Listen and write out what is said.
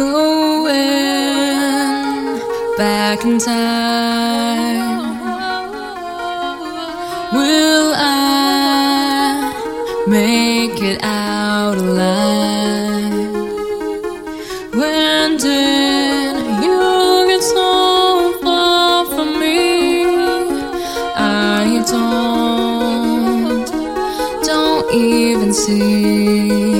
Going back in time. Will I make it out alive? When did you get so far from me? I don't, don't even see.